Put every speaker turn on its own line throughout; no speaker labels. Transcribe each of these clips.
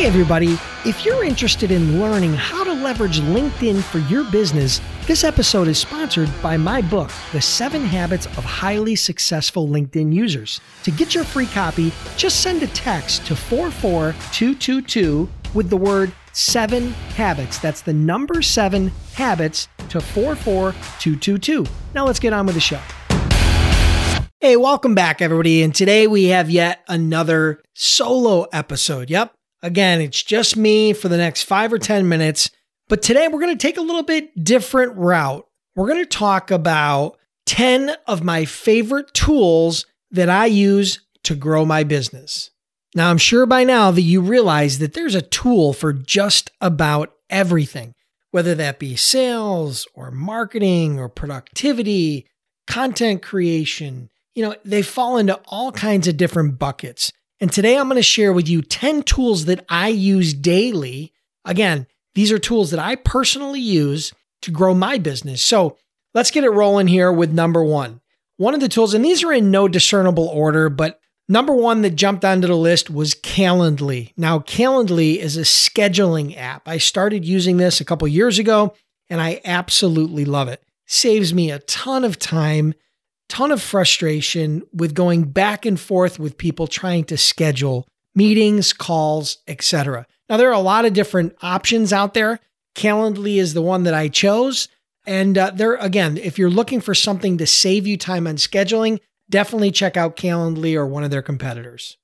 Hey, everybody. If you're interested in learning how to leverage LinkedIn for your business, this episode is sponsored by my book, The Seven Habits of Highly Successful LinkedIn Users. To get your free copy, just send a text to 44222 with the word seven habits. That's the number seven habits to 44222. Now let's get on with the show. Hey, welcome back, everybody. And today we have yet another solo episode. Yep, Again, it's just me for the next five or 10 minutes. But today we're going to take a little bit different route. We're going to talk about 10 of my favorite tools that I use to grow my business. Now, I'm sure by now that you realize that there's a tool for just about everything, whether that be sales or marketing or productivity, content creation. You know, they fall into all kinds of different buckets. And today I'm going to share with you 10 tools that I use daily. Again, these are tools that I personally use to grow my business. So let's get it rolling here with number one. One of the tools, and these are in no discernible order, but number one that jumped onto the list was Calendly. Now, Calendly is a scheduling app. I started using this a couple years ago and I absolutely love it. Saves me a ton of time ton of frustration with going back and forth with people trying to schedule meetings, calls, etc. Now there are a lot of different options out there. Calendly is the one that I chose. And uh, there again, if you're looking for something to save you time on scheduling, definitely check out Calendly or one of their competitors.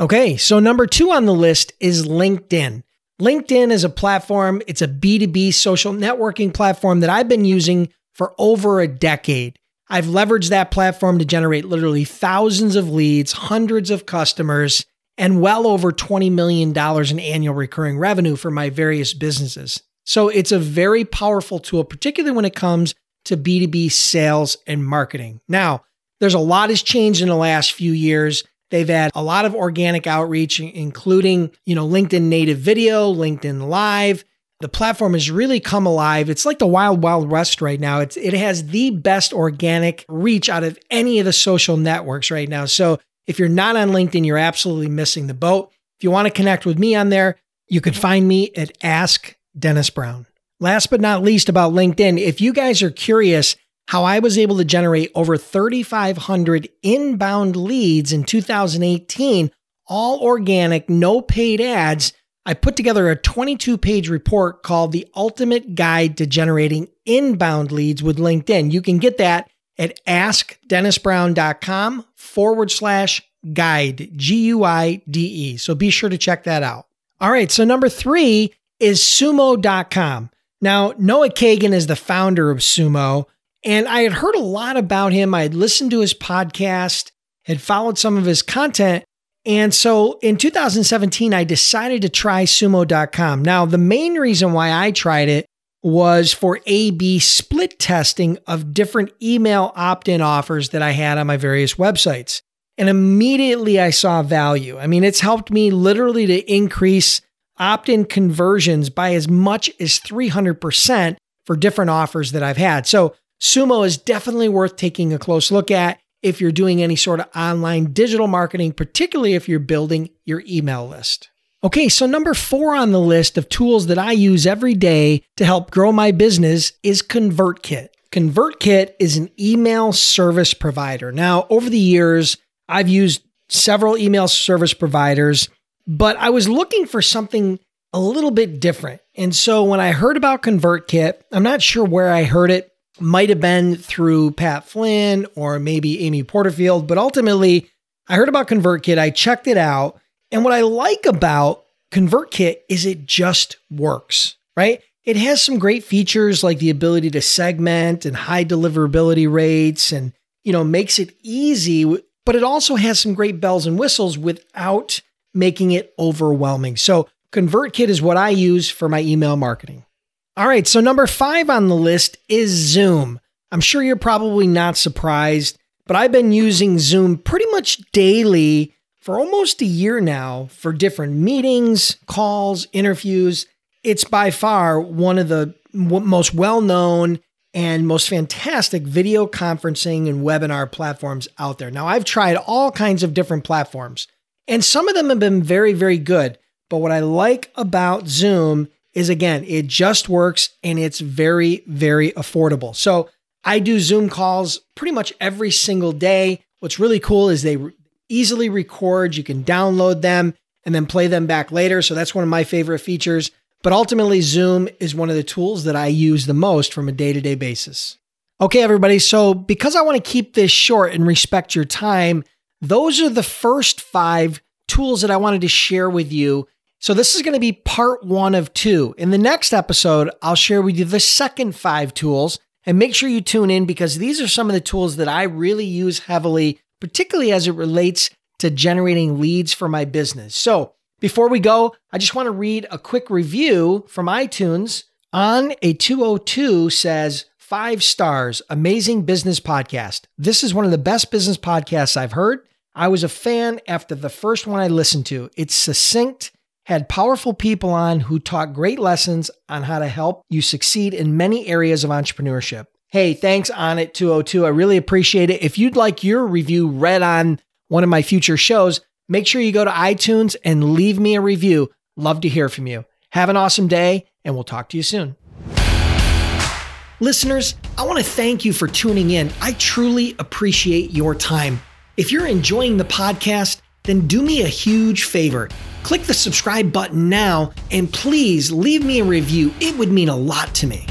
Okay, so number 2 on the list is LinkedIn. LinkedIn is a platform, it's a B2B social networking platform that I've been using for over a decade. I've leveraged that platform to generate literally thousands of leads, hundreds of customers, and well over $20 million in annual recurring revenue for my various businesses. So it's a very powerful tool, particularly when it comes to B2B sales and marketing. Now, there's a lot has changed in the last few years. They've had a lot of organic outreach, including, you know, LinkedIn native video, LinkedIn live, the platform has really come alive. It's like the wild, wild west right now. It's, it has the best organic reach out of any of the social networks right now. So if you're not on LinkedIn, you're absolutely missing the boat. If you want to connect with me on there, you can find me at Ask Dennis Brown. Last but not least about LinkedIn, if you guys are curious how I was able to generate over 3,500 inbound leads in 2018, all organic, no paid ads, I put together a 22 page report called The Ultimate Guide to Generating Inbound Leads with LinkedIn. You can get that at askdennisbrown.com forward slash guide, G U I D E. So be sure to check that out. All right. So number three is sumo.com. Now, Noah Kagan is the founder of Sumo, and I had heard a lot about him. I had listened to his podcast, had followed some of his content, and so in 2017, I decided to try sumo.com. Now, the main reason why I tried it was for A B split testing of different email opt in offers that I had on my various websites. And immediately I saw value. I mean, it's helped me literally to increase opt in conversions by as much as 300% for different offers that I've had. So, Sumo is definitely worth taking a close look at if you're doing any sort of online digital marketing, particularly if you're building your email list. Okay, so number four on the list of tools that I use every day to help grow my business is ConvertKit. ConvertKit is an email service provider. Now, over the years, I've used several email service providers, but I was looking for something a little bit different. And so when I heard about ConvertKit, I'm not sure where I heard it, might have been through Pat Flynn or maybe Amy Porterfield, but ultimately I heard about ConvertKit, I checked it out, and what I like about ConvertKit is it just works, right? It has some great features like the ability to segment and high deliverability rates and you know makes it easy, but it also has some great bells and whistles without making it overwhelming. So ConvertKit is what I use for my email marketing. All right, so number five on the list is Zoom. I'm sure you're probably not surprised, but I've been using Zoom pretty much daily for almost a year now for different meetings, calls, interviews. It's by far one of the most well known and most fantastic video conferencing and webinar platforms out there. Now, I've tried all kinds of different platforms, and some of them have been very, very good. But what I like about Zoom is again, it just works and it's very, very affordable. So I do Zoom calls pretty much every single day. What's really cool is they re- easily record, you can download them and then play them back later. So that's one of my favorite features. But ultimately, Zoom is one of the tools that I use the most from a day to day basis. Okay, everybody. So, because I want to keep this short and respect your time, those are the first five tools that I wanted to share with you. So, this is going to be part one of two. In the next episode, I'll share with you the second five tools. And make sure you tune in because these are some of the tools that I really use heavily, particularly as it relates to generating leads for my business. So, before we go, I just want to read a quick review from iTunes. On a 202 says, Five stars, amazing business podcast. This is one of the best business podcasts I've heard. I was a fan after the first one I listened to. It's succinct, had powerful people on who taught great lessons on how to help you succeed in many areas of entrepreneurship. Hey, thanks on it 202. I really appreciate it. If you'd like your review read on one of my future shows, make sure you go to iTunes and leave me a review. Love to hear from you. Have an awesome day, and we'll talk to you soon. Listeners, I want to thank you for tuning in. I truly appreciate your time. If you're enjoying the podcast, then do me a huge favor. Click the subscribe button now and please leave me a review. It would mean a lot to me.